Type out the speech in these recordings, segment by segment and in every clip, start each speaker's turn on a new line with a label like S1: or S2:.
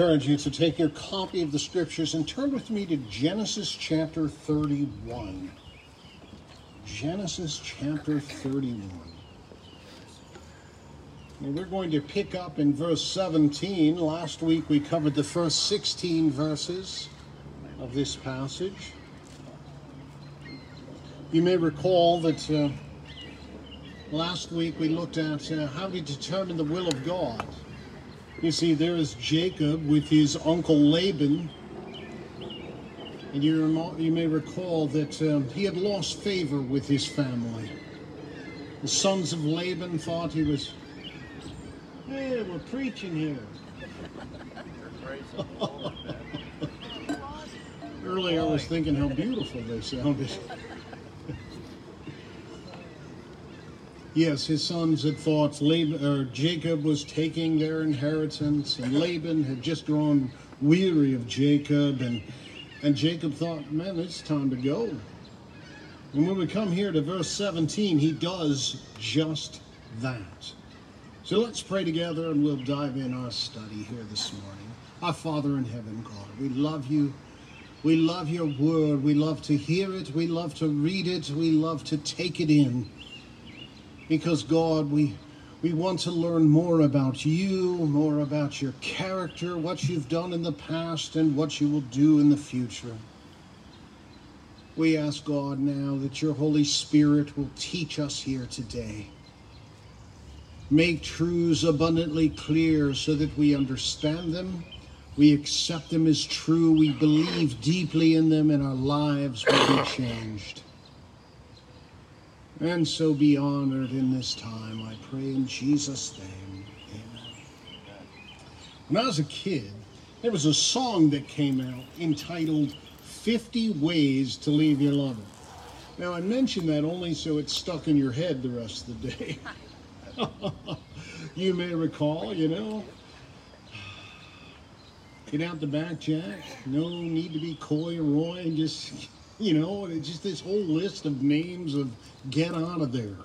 S1: encourage you to take your copy of the scriptures and turn with me to Genesis chapter 31. Genesis chapter 31. Well, we're going to pick up in verse 17. Last week we covered the first 16 verses of this passage. You may recall that uh, last week we looked at uh, how to determine the will of God. You see, there is Jacob with his uncle Laban. And you, you may recall that um, he had lost favor with his family. The sons of Laban thought he was, hey, we're preaching here. Earlier I was thinking how beautiful they sounded. Yes, his sons had thought Laban, or Jacob was taking their inheritance, and Laban had just grown weary of Jacob, and and Jacob thought, man, it's time to go. And when we come here to verse 17, he does just that. So let's pray together and we'll dive in our study here this morning. Our Father in heaven, God, we love you. We love your word. We love to hear it. We love to read it. We love to take it in because God, we we want to learn more about you, more about your character, what you've done in the past, and what you will do in the future. We ask God now that your Holy Spirit will teach us here today. Make truths abundantly clear so that we understand them, we accept them as true, we believe deeply in them, and our lives will be changed and so be honored in this time. I pray in Jesus' name. Amen. When I was a kid, there was a song that came out entitled 50 Ways to Leave Your Lover. Now, I mention that only so it's stuck in your head the rest of the day. you may recall, you know, get out the back, Jack. No need to be coy or Roy. Just you know, it's just this whole list of names of get out of there.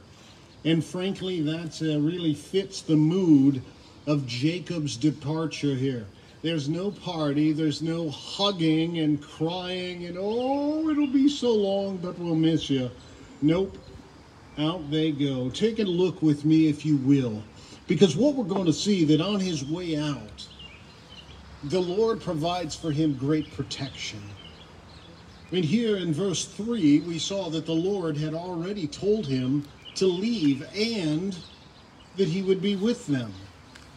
S1: And frankly, that uh, really fits the mood of Jacob's departure here. There's no party, there's no hugging and crying and, oh, it'll be so long, but we'll miss you. Nope. Out they go. Take a look with me, if you will. Because what we're going to see that on his way out, the Lord provides for him great protection. And here in verse 3, we saw that the Lord had already told him to leave and that he would be with them.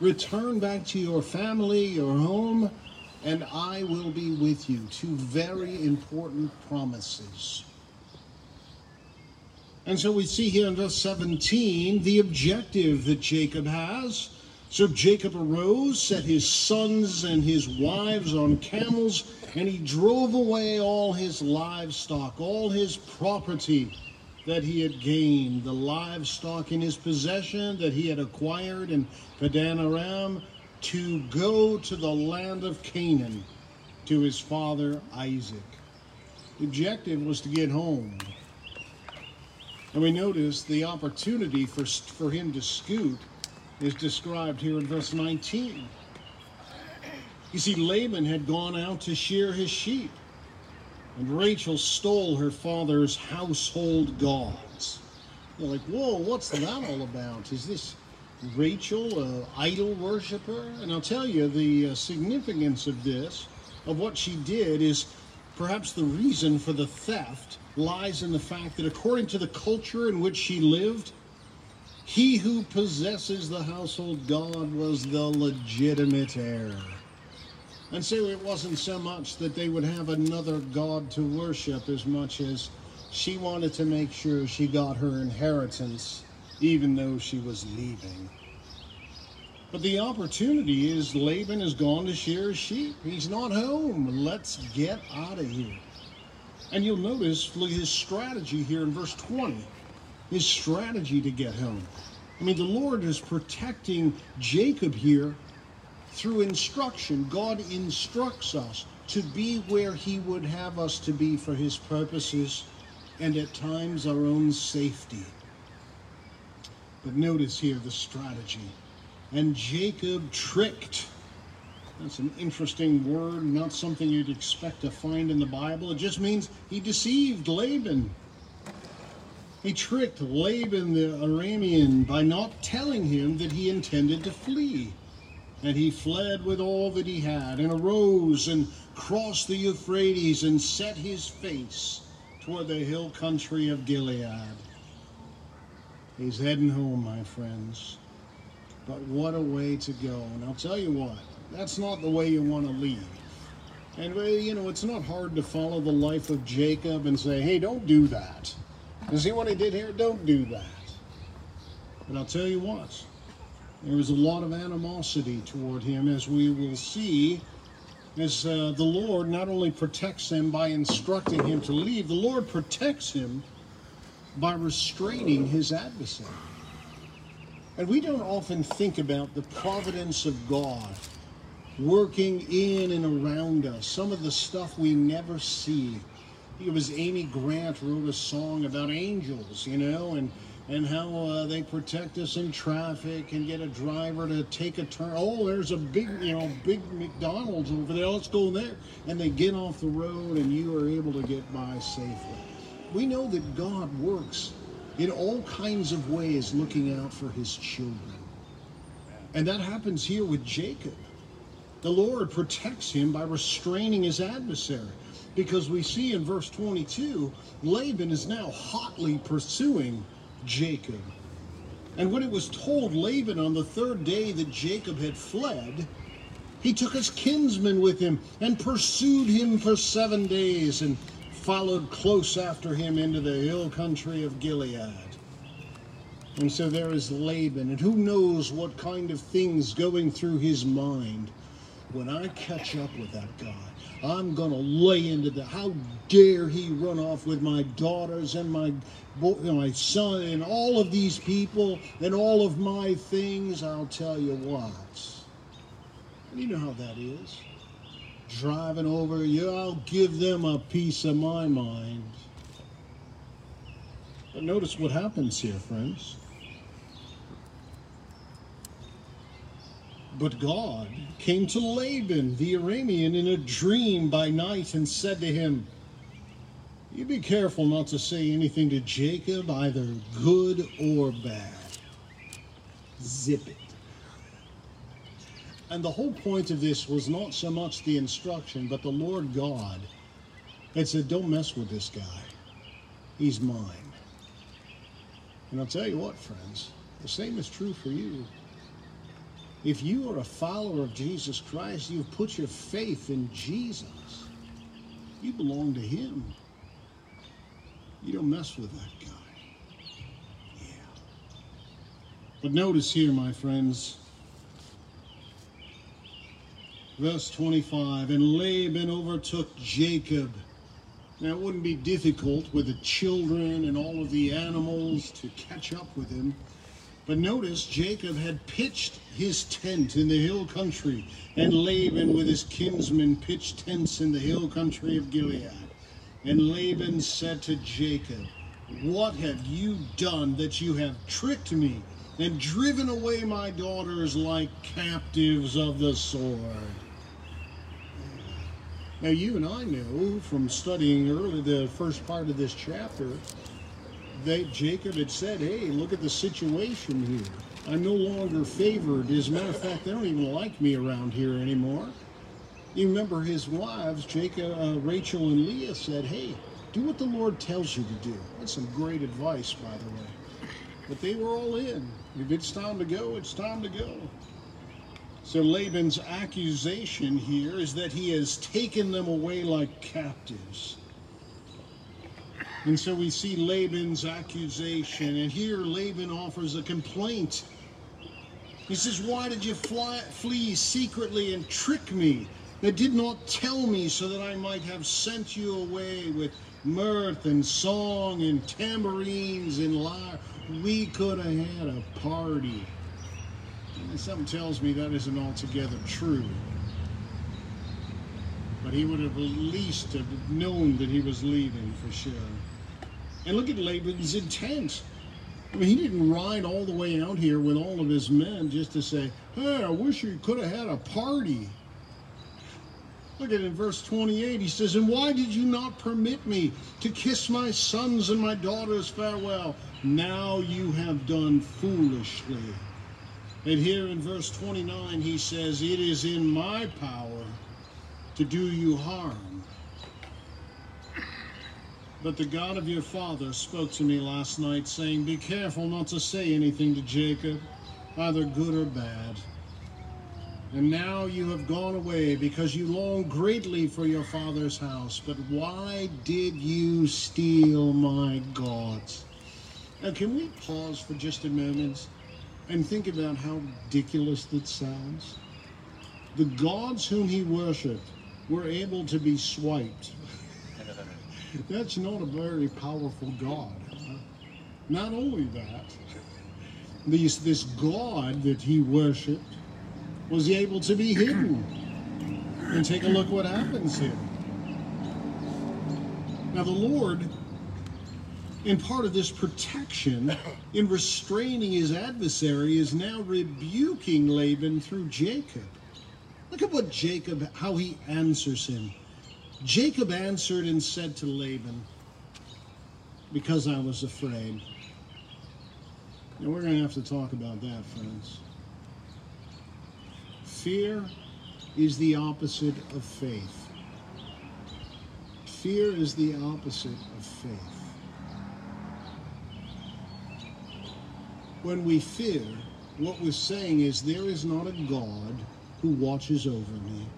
S1: Return back to your family, your home, and I will be with you. Two very important promises. And so we see here in verse 17 the objective that Jacob has. So Jacob arose, set his sons and his wives on camels, and he drove away all his livestock, all his property that he had gained, the livestock in his possession that he had acquired in Padan Aram, to go to the land of Canaan to his father Isaac. The objective was to get home. And we notice the opportunity for, for him to scoot is described here in verse 19. You see, Laban had gone out to shear his sheep, and Rachel stole her father's household gods. They're like, whoa, what's that all about? Is this Rachel, an idol worshiper? And I'll tell you, the uh, significance of this, of what she did, is perhaps the reason for the theft lies in the fact that according to the culture in which she lived, he who possesses the household god was the legitimate heir. And so it wasn't so much that they would have another God to worship as much as she wanted to make sure she got her inheritance even though she was leaving. But the opportunity is Laban has gone to shear sheep. He's not home. Let's get out of here. And you'll notice his strategy here in verse 20. His strategy to get home. I mean, the Lord is protecting Jacob here through instruction, God instructs us to be where He would have us to be for His purposes and at times our own safety. But notice here the strategy. And Jacob tricked That's an interesting word, not something you'd expect to find in the Bible. It just means he deceived Laban. He tricked Laban the Aramean by not telling him that he intended to flee. And he fled with all that he had, and arose and crossed the Euphrates and set his face toward the hill country of Gilead. He's heading home, my friends. But what a way to go. And I'll tell you what, that's not the way you want to leave. And, you know, it's not hard to follow the life of Jacob and say, hey, don't do that. You see what he did here? Don't do that. But I'll tell you what, there was a lot of animosity toward him, as we will see, as uh, the Lord not only protects him by instructing him to leave, the Lord protects him by restraining his adversary. And we don't often think about the providence of God working in and around us, some of the stuff we never see. It was Amy Grant wrote a song about angels, you know, and and how uh, they protect us in traffic and get a driver to take a turn. Oh, there's a big, you know, big McDonald's over there. Let's go there. And they get off the road, and you are able to get by safely. We know that God works in all kinds of ways looking out for his children. And that happens here with Jacob. The Lord protects him by restraining his adversary. Because we see in verse 22, Laban is now hotly pursuing Jacob. And when it was told Laban on the third day that Jacob had fled, he took his kinsmen with him and pursued him for seven days and followed close after him into the hill country of Gilead. And so there is Laban, and who knows what kind of things going through his mind. When I catch up with that guy, I'm going to lay into the. How dare he run off with my daughters and my, my son and all of these people and all of my things? I'll tell you what. You know how that is driving over you. I'll give them a piece of my mind. But notice what happens here, friends. But God came to Laban the Aramean in a dream by night and said to him, You be careful not to say anything to Jacob, either good or bad. Zip it. And the whole point of this was not so much the instruction, but the Lord God had said, Don't mess with this guy. He's mine. And I'll tell you what, friends, the same is true for you. If you are a follower of Jesus Christ, you've put your faith in Jesus. You belong to Him. You don't mess with that guy. Yeah. But notice here, my friends, Verse 25 And Laban overtook Jacob. Now, it wouldn't be difficult with the children and all of the animals to catch up with him. But notice Jacob had pitched his tent in the hill country, and Laban with his kinsmen pitched tents in the hill country of Gilead. And Laban said to Jacob, What have you done that you have tricked me and driven away my daughters like captives of the sword? Now, you and I know from studying early the first part of this chapter that Jacob had said, Hey, look at the situation here. I'm no longer favored. As a matter of fact, they don't even like me around here anymore. You remember his wives, Jacob, uh, Rachel, and Leah said, Hey, do what the Lord tells you to do. That's some great advice, by the way. But they were all in. If it's time to go, it's time to go. So Laban's accusation here is that he has taken them away like captives. And so we see Laban's accusation, and here Laban offers a complaint. He says, Why did you fly, flee secretly and trick me that did not tell me so that I might have sent you away with mirth and song and tambourines and lyre? We could have had a party. And Something tells me that isn't altogether true. But he would have at least have known that he was leaving for sure. And look at Laban's intent. I mean, he didn't ride all the way out here with all of his men just to say, hey, I wish you could have had a party. Look at it in verse 28. He says, And why did you not permit me to kiss my sons and my daughters farewell? Now you have done foolishly. And here in verse 29, he says, It is in my power to do you harm. But the God of your father spoke to me last night, saying, Be careful not to say anything to Jacob, either good or bad. And now you have gone away because you long greatly for your father's house. But why did you steal my gods? Now, can we pause for just a moment and think about how ridiculous that sounds? The gods whom he worshipped were able to be swiped that's not a very powerful God. Not only that, this, this God that he worshipped was able to be hidden. And take a look what happens here. Now the Lord, in part of this protection, in restraining his adversary, is now rebuking Laban through Jacob. Look at what Jacob, how he answers him. Jacob answered and said to Laban, Because I was afraid. And we're going to have to talk about that, friends. Fear is the opposite of faith. Fear is the opposite of faith. When we fear, what we're saying is there is not a God who watches over me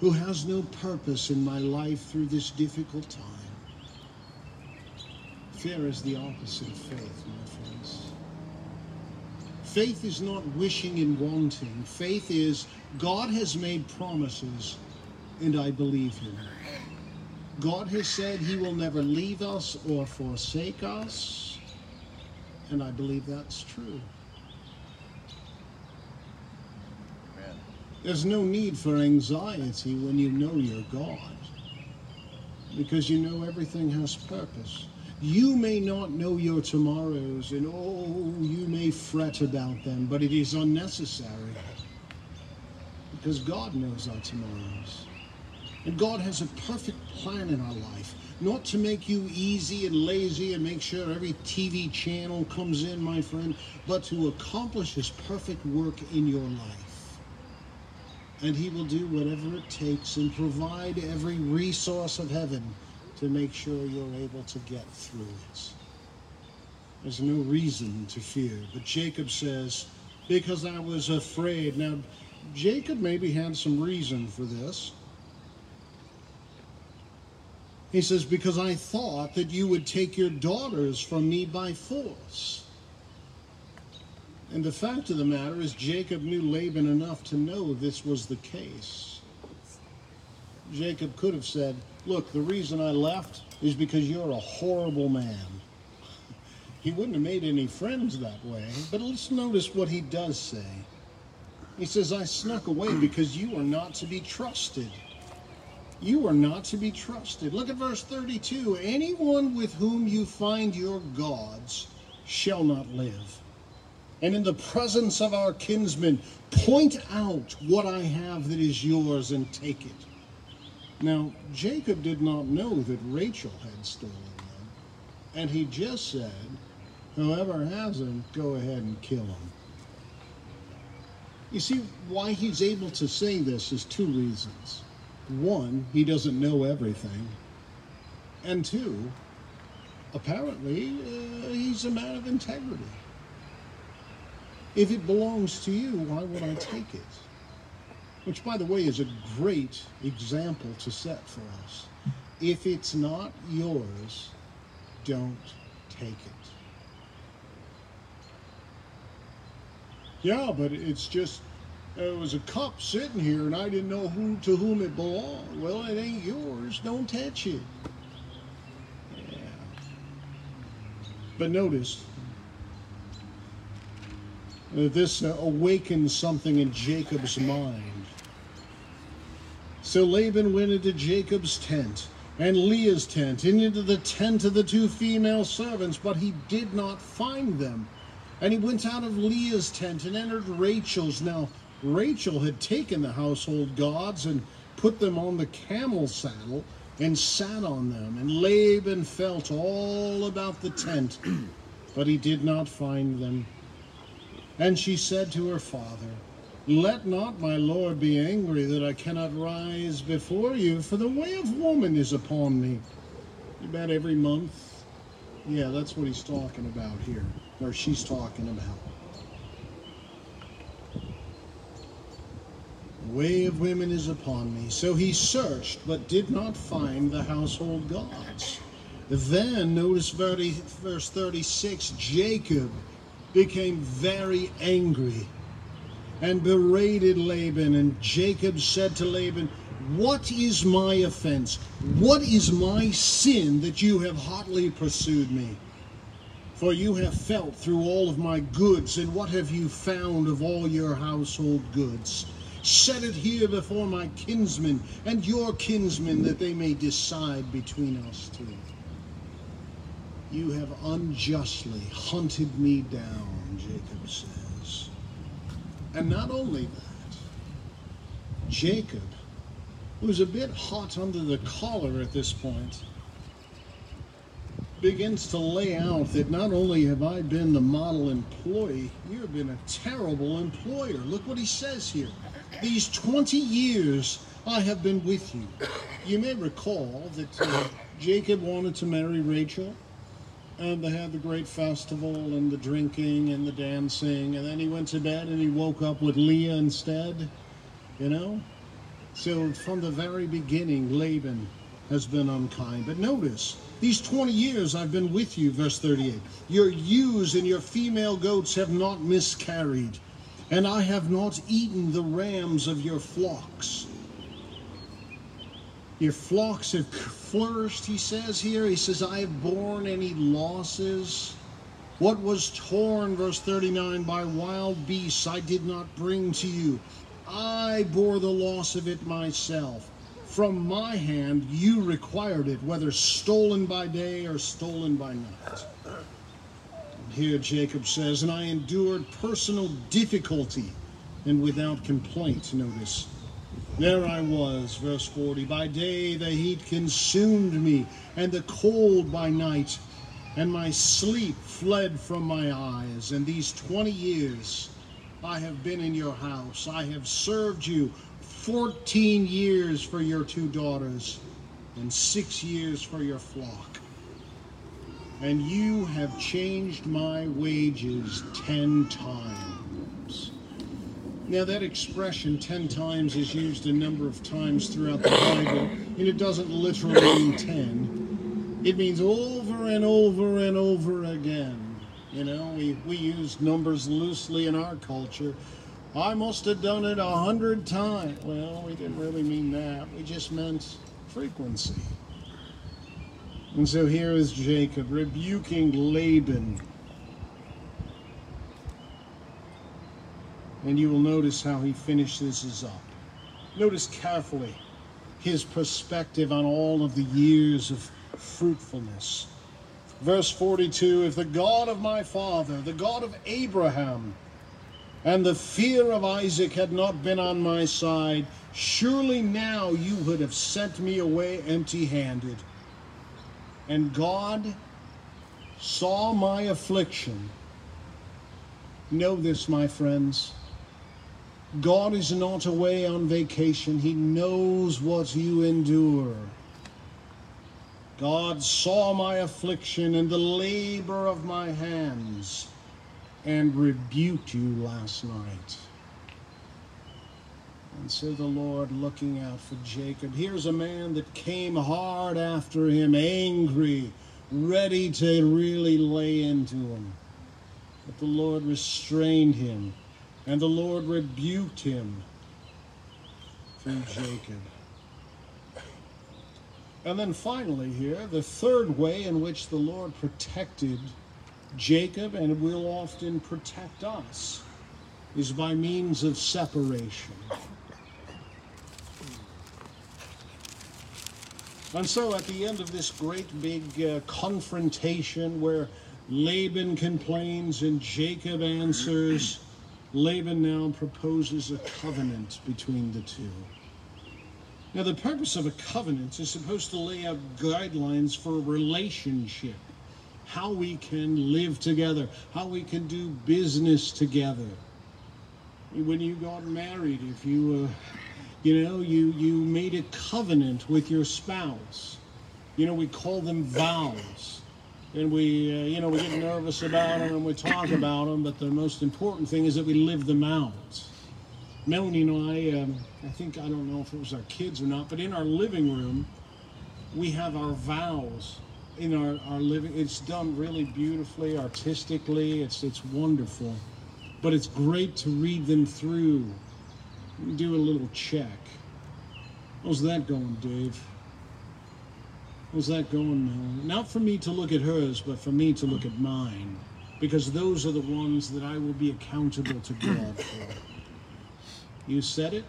S1: who has no purpose in my life through this difficult time. Fear is the opposite of faith, my friends. Faith is not wishing and wanting. Faith is God has made promises and I believe him. God has said he will never leave us or forsake us, and I believe that's true. There's no need for anxiety when you know your God, because you know everything has purpose. You may not know your tomorrows, and oh, you may fret about them, but it is unnecessary because God knows our tomorrows. And God has a perfect plan in our life, not to make you easy and lazy and make sure every TV channel comes in, my friend, but to accomplish His perfect work in your life and he will do whatever it takes and provide every resource of heaven to make sure you're able to get through it. There's no reason to fear. But Jacob says, because I was afraid. Now, Jacob maybe had some reason for this. He says, because I thought that you would take your daughters from me by force. And the fact of the matter is, Jacob knew Laban enough to know this was the case. Jacob could have said, Look, the reason I left is because you're a horrible man. He wouldn't have made any friends that way. But let's notice what he does say. He says, I snuck away because you are not to be trusted. You are not to be trusted. Look at verse 32. Anyone with whom you find your gods shall not live and in the presence of our kinsmen, point out what I have that is yours and take it. Now, Jacob did not know that Rachel had stolen them, and he just said, Whoever has them, go ahead and kill him. You see, why he's able to say this is two reasons. One, he doesn't know everything. And two, apparently, uh, he's a man of integrity. If it belongs to you, why would I take it? Which, by the way, is a great example to set for us. If it's not yours, don't take it. Yeah, but it's just it was a cup sitting here and I didn't know who to whom it belonged. Well, it ain't yours. Don't touch it. Yeah. But notice, this uh, awakens something in Jacob's mind. So Laban went into Jacob's tent and Leah's tent, and into the tent of the two female servants, but he did not find them. And he went out of Leah's tent and entered Rachel's. Now, Rachel had taken the household gods and put them on the camel saddle, and sat on them. And Laban felt all about the tent, but he did not find them. And she said to her father, Let not my lord be angry that I cannot rise before you, for the way of woman is upon me. About every month. Yeah, that's what he's talking about here, or she's talking about. Way of women is upon me. So he searched, but did not find the household gods. Then, notice verse 36 Jacob became very angry and berated Laban. And Jacob said to Laban, What is my offense? What is my sin that you have hotly pursued me? For you have felt through all of my goods, and what have you found of all your household goods? Set it here before my kinsmen and your kinsmen, that they may decide between us two. You have unjustly hunted me down, Jacob says. And not only that, Jacob, who's a bit hot under the collar at this point, begins to lay out that not only have I been the model employee, you have been a terrible employer. Look what he says here. These 20 years I have been with you. You may recall that uh, Jacob wanted to marry Rachel and they had the great festival and the drinking and the dancing and then he went to bed and he woke up with leah instead you know? So from the very beginning laban has been unkind. But notice these 20 years i've been with you verse 38 your ewes and your female goats have not miscarried and i have not eaten the rams of your flocks your flocks have flourished, he says here. He says, I have borne any losses. What was torn, verse 39, by wild beasts I did not bring to you. I bore the loss of it myself. From my hand you required it, whether stolen by day or stolen by night. And here Jacob says, And I endured personal difficulty and without complaint, notice. There I was, verse 40. By day the heat consumed me, and the cold by night, and my sleep fled from my eyes. And these 20 years I have been in your house. I have served you 14 years for your two daughters, and six years for your flock. And you have changed my wages ten times. Now, that expression 10 times is used a number of times throughout the Bible, and it doesn't literally mean 10. It means over and over and over again. You know, we, we use numbers loosely in our culture. I must have done it a hundred times. Well, we didn't really mean that. We just meant frequency. And so here is Jacob rebuking Laban and you will notice how he finishes this up. Uh, notice carefully his perspective on all of the years of fruitfulness. Verse 42 If the God of my father, the God of Abraham, and the fear of Isaac had not been on my side, surely now you would have sent me away empty handed. And God saw my affliction. Know this, my friends. God is not away on vacation. He knows what you endure. God saw my affliction and the labor of my hands and rebuked you last night. And so the Lord looking out for Jacob. Here's a man that came hard after him, angry, ready to really lay into him. But the Lord restrained him and the Lord rebuked him through Jacob. And then finally, here, the third way in which the Lord protected Jacob and will often protect us is by means of separation. And so at the end of this great big uh, confrontation where Laban complains and Jacob answers, Laban now proposes a covenant between the two. Now, the purpose of a covenant is supposed to lay out guidelines for a relationship, how we can live together, how we can do business together. When you got married, if you, uh, you know, you you made a covenant with your spouse. You know, we call them vows, and we, uh, you know, we get nervous about them and we talk about them. But the most important thing is that we live them out. Melanie and I, um, I think, I don't know if it was our kids or not, but in our living room, we have our vows in our, our living. It's done really beautifully, artistically. It's, it's wonderful. But it's great to read them through. Do a little check. How's that going, Dave? How's that going, Melanie? Not for me to look at hers, but for me to look at mine. Because those are the ones that I will be accountable to God for. You said it?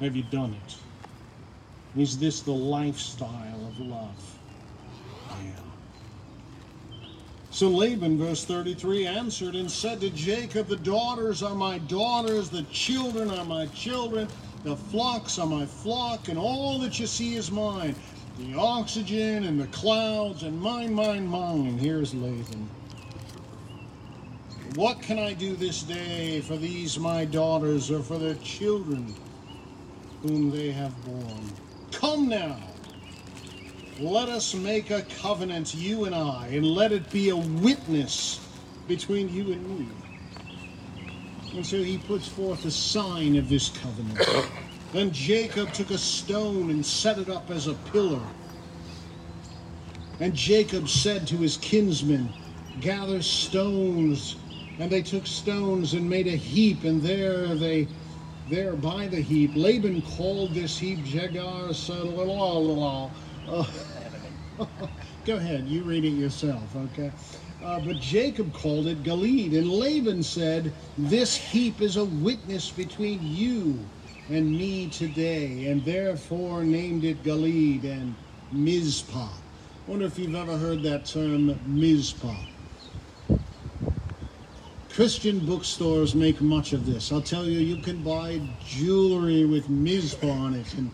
S1: Have you done it? Is this the lifestyle of love? Yeah. So Laban, verse 33, answered and said to Jacob, The daughters are my daughters, the children are my children, the flocks are my flock, and all that you see is mine. The oxygen and the clouds, and mine, mine, mine. Here's Laban. What can I do this day for these my daughters or for their children whom they have borne? Come now, let us make a covenant, you and I, and let it be a witness between you and me. And so he puts forth a sign of this covenant. Then Jacob took a stone and set it up as a pillar. And Jacob said to his kinsmen, Gather stones and they took stones and made a heap, and there they, there by the heap, Laban called this heap Jegar Salalala. Uh, go ahead, you read it yourself, okay? Uh, but Jacob called it Galeed, and Laban said, This heap is a witness between you and me today, and therefore named it Galeed and Mizpah. Wonder if you've ever heard that term Mizpah. Christian bookstores make much of this. I'll tell you, you can buy jewelry with Mizpah on it. And,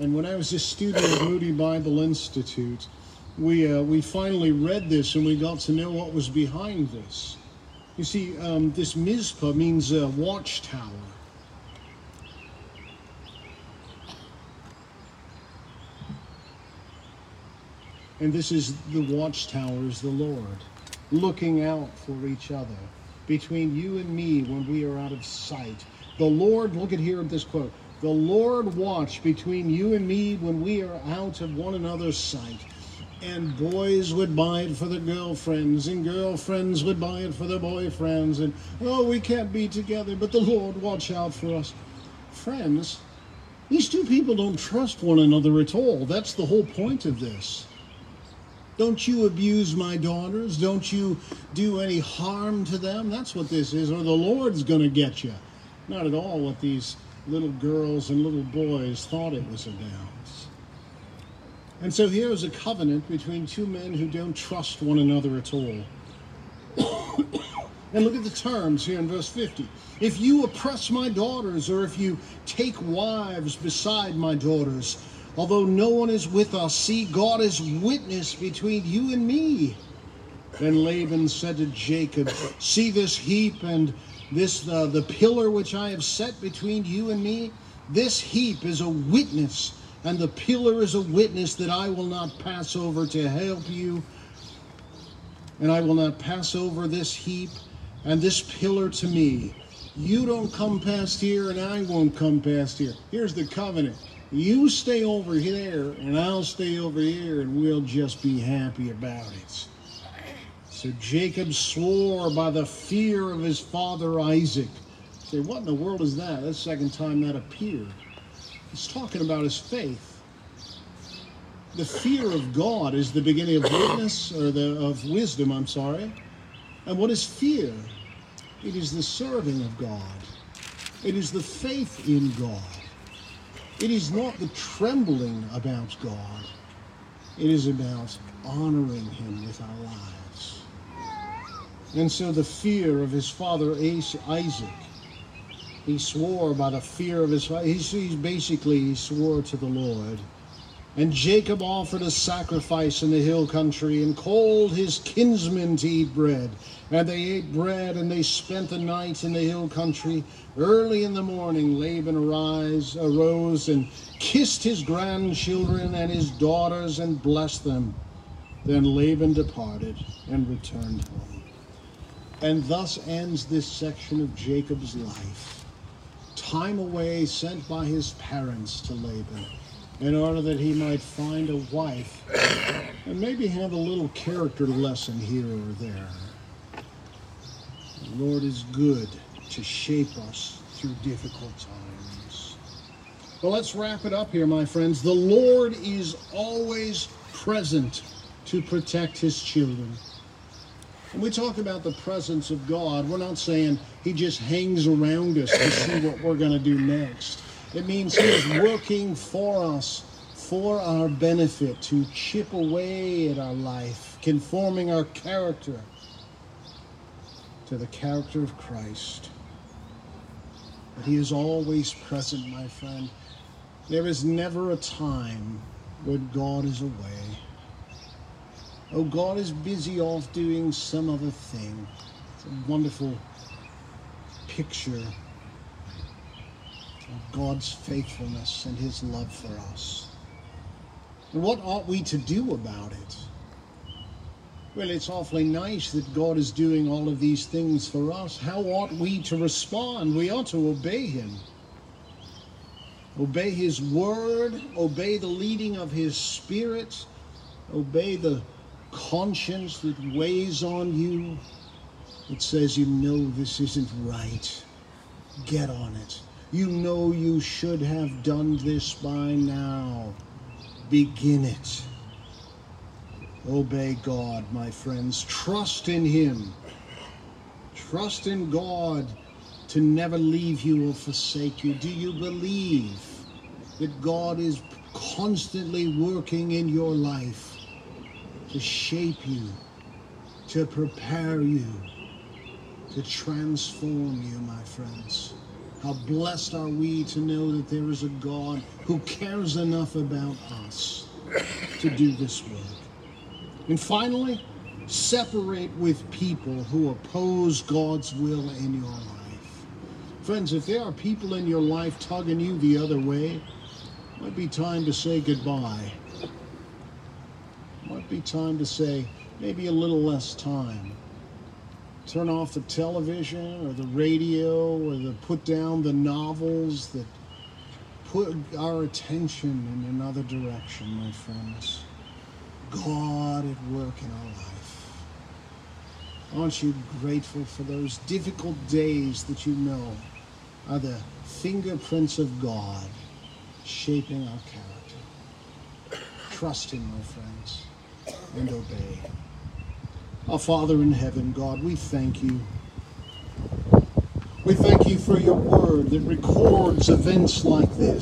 S1: and when I was a student at Moody Bible Institute, we, uh, we finally read this and we got to know what was behind this. You see, um, this Mizpah means a watchtower. And this is the watchtower is the Lord, looking out for each other between you and me when we are out of sight. The Lord, look at here at this quote. The Lord watch between you and me when we are out of one another's sight. And boys would buy it for their girlfriends, and girlfriends would buy it for their boyfriends, and oh, we can't be together, but the Lord watch out for us. Friends, these two people don't trust one another at all. That's the whole point of this. Don't you abuse my daughters. Don't you do any harm to them. That's what this is, or the Lord's going to get you. Not at all what these little girls and little boys thought it was about. And so here is a covenant between two men who don't trust one another at all. and look at the terms here in verse 50. If you oppress my daughters, or if you take wives beside my daughters, Although no one is with us, see, God is witness between you and me. Then Laban said to Jacob, See this heap and this uh, the pillar which I have set between you and me? This heap is a witness, and the pillar is a witness that I will not pass over to help you. And I will not pass over this heap and this pillar to me. You don't come past here, and I won't come past here. Here's the covenant. You stay over here, and I'll stay over here, and we'll just be happy about it. So Jacob swore by the fear of his father Isaac. Say, what in the world is that? That's the second time that appeared. He's talking about his faith. The fear of God is the beginning of witness, or the of wisdom, I'm sorry. And what is fear? It is the serving of God. It is the faith in God. It is not the trembling about God. It is about honoring him with our lives. And so the fear of his father Isaac he swore by the fear of his he's, he's basically he swore to the Lord. And Jacob offered a sacrifice in the hill country and called his kinsmen to eat bread. And they ate bread and they spent the night in the hill country. Early in the morning, Laban arise, arose and kissed his grandchildren and his daughters and blessed them. Then Laban departed and returned home. And thus ends this section of Jacob's life. Time away sent by his parents to Laban in order that he might find a wife and maybe have a little character lesson here or there. The Lord is good to shape us through difficult times. Well, let's wrap it up here, my friends. The Lord is always present to protect his children. When we talk about the presence of God, we're not saying he just hangs around us to see what we're going to do next. It means He is working for us, for our benefit, to chip away at our life, conforming our character to the character of Christ. But He is always present, my friend. There is never a time when God is away. Oh, God is busy off doing some other thing. It's a wonderful picture of God's faithfulness and his love for us. And what ought we to do about it? Well, it's awfully nice that God is doing all of these things for us. How ought we to respond? We ought to obey him. Obey his word, obey the leading of his spirit, obey the conscience that weighs on you. It says you know this isn't right. Get on it. You know you should have done this by now. Begin it. Obey God, my friends. Trust in Him. Trust in God to never leave you or forsake you. Do you believe that God is constantly working in your life to shape you, to prepare you, to transform you, my friends? How blessed are we to know that there is a God who cares enough about us to do this work. And finally, separate with people who oppose God's will in your life. Friends, if there are people in your life tugging you the other way, it might be time to say goodbye. It might be time to say maybe a little less time turn off the television or the radio or the put down the novels that put our attention in another direction, my friends. God at work in our life. Aren't you grateful for those difficult days that you know are the fingerprints of God shaping our character? Trust Him, my friends, and obey. Our Father in heaven, God, we thank you. We thank you for your word that records events like this.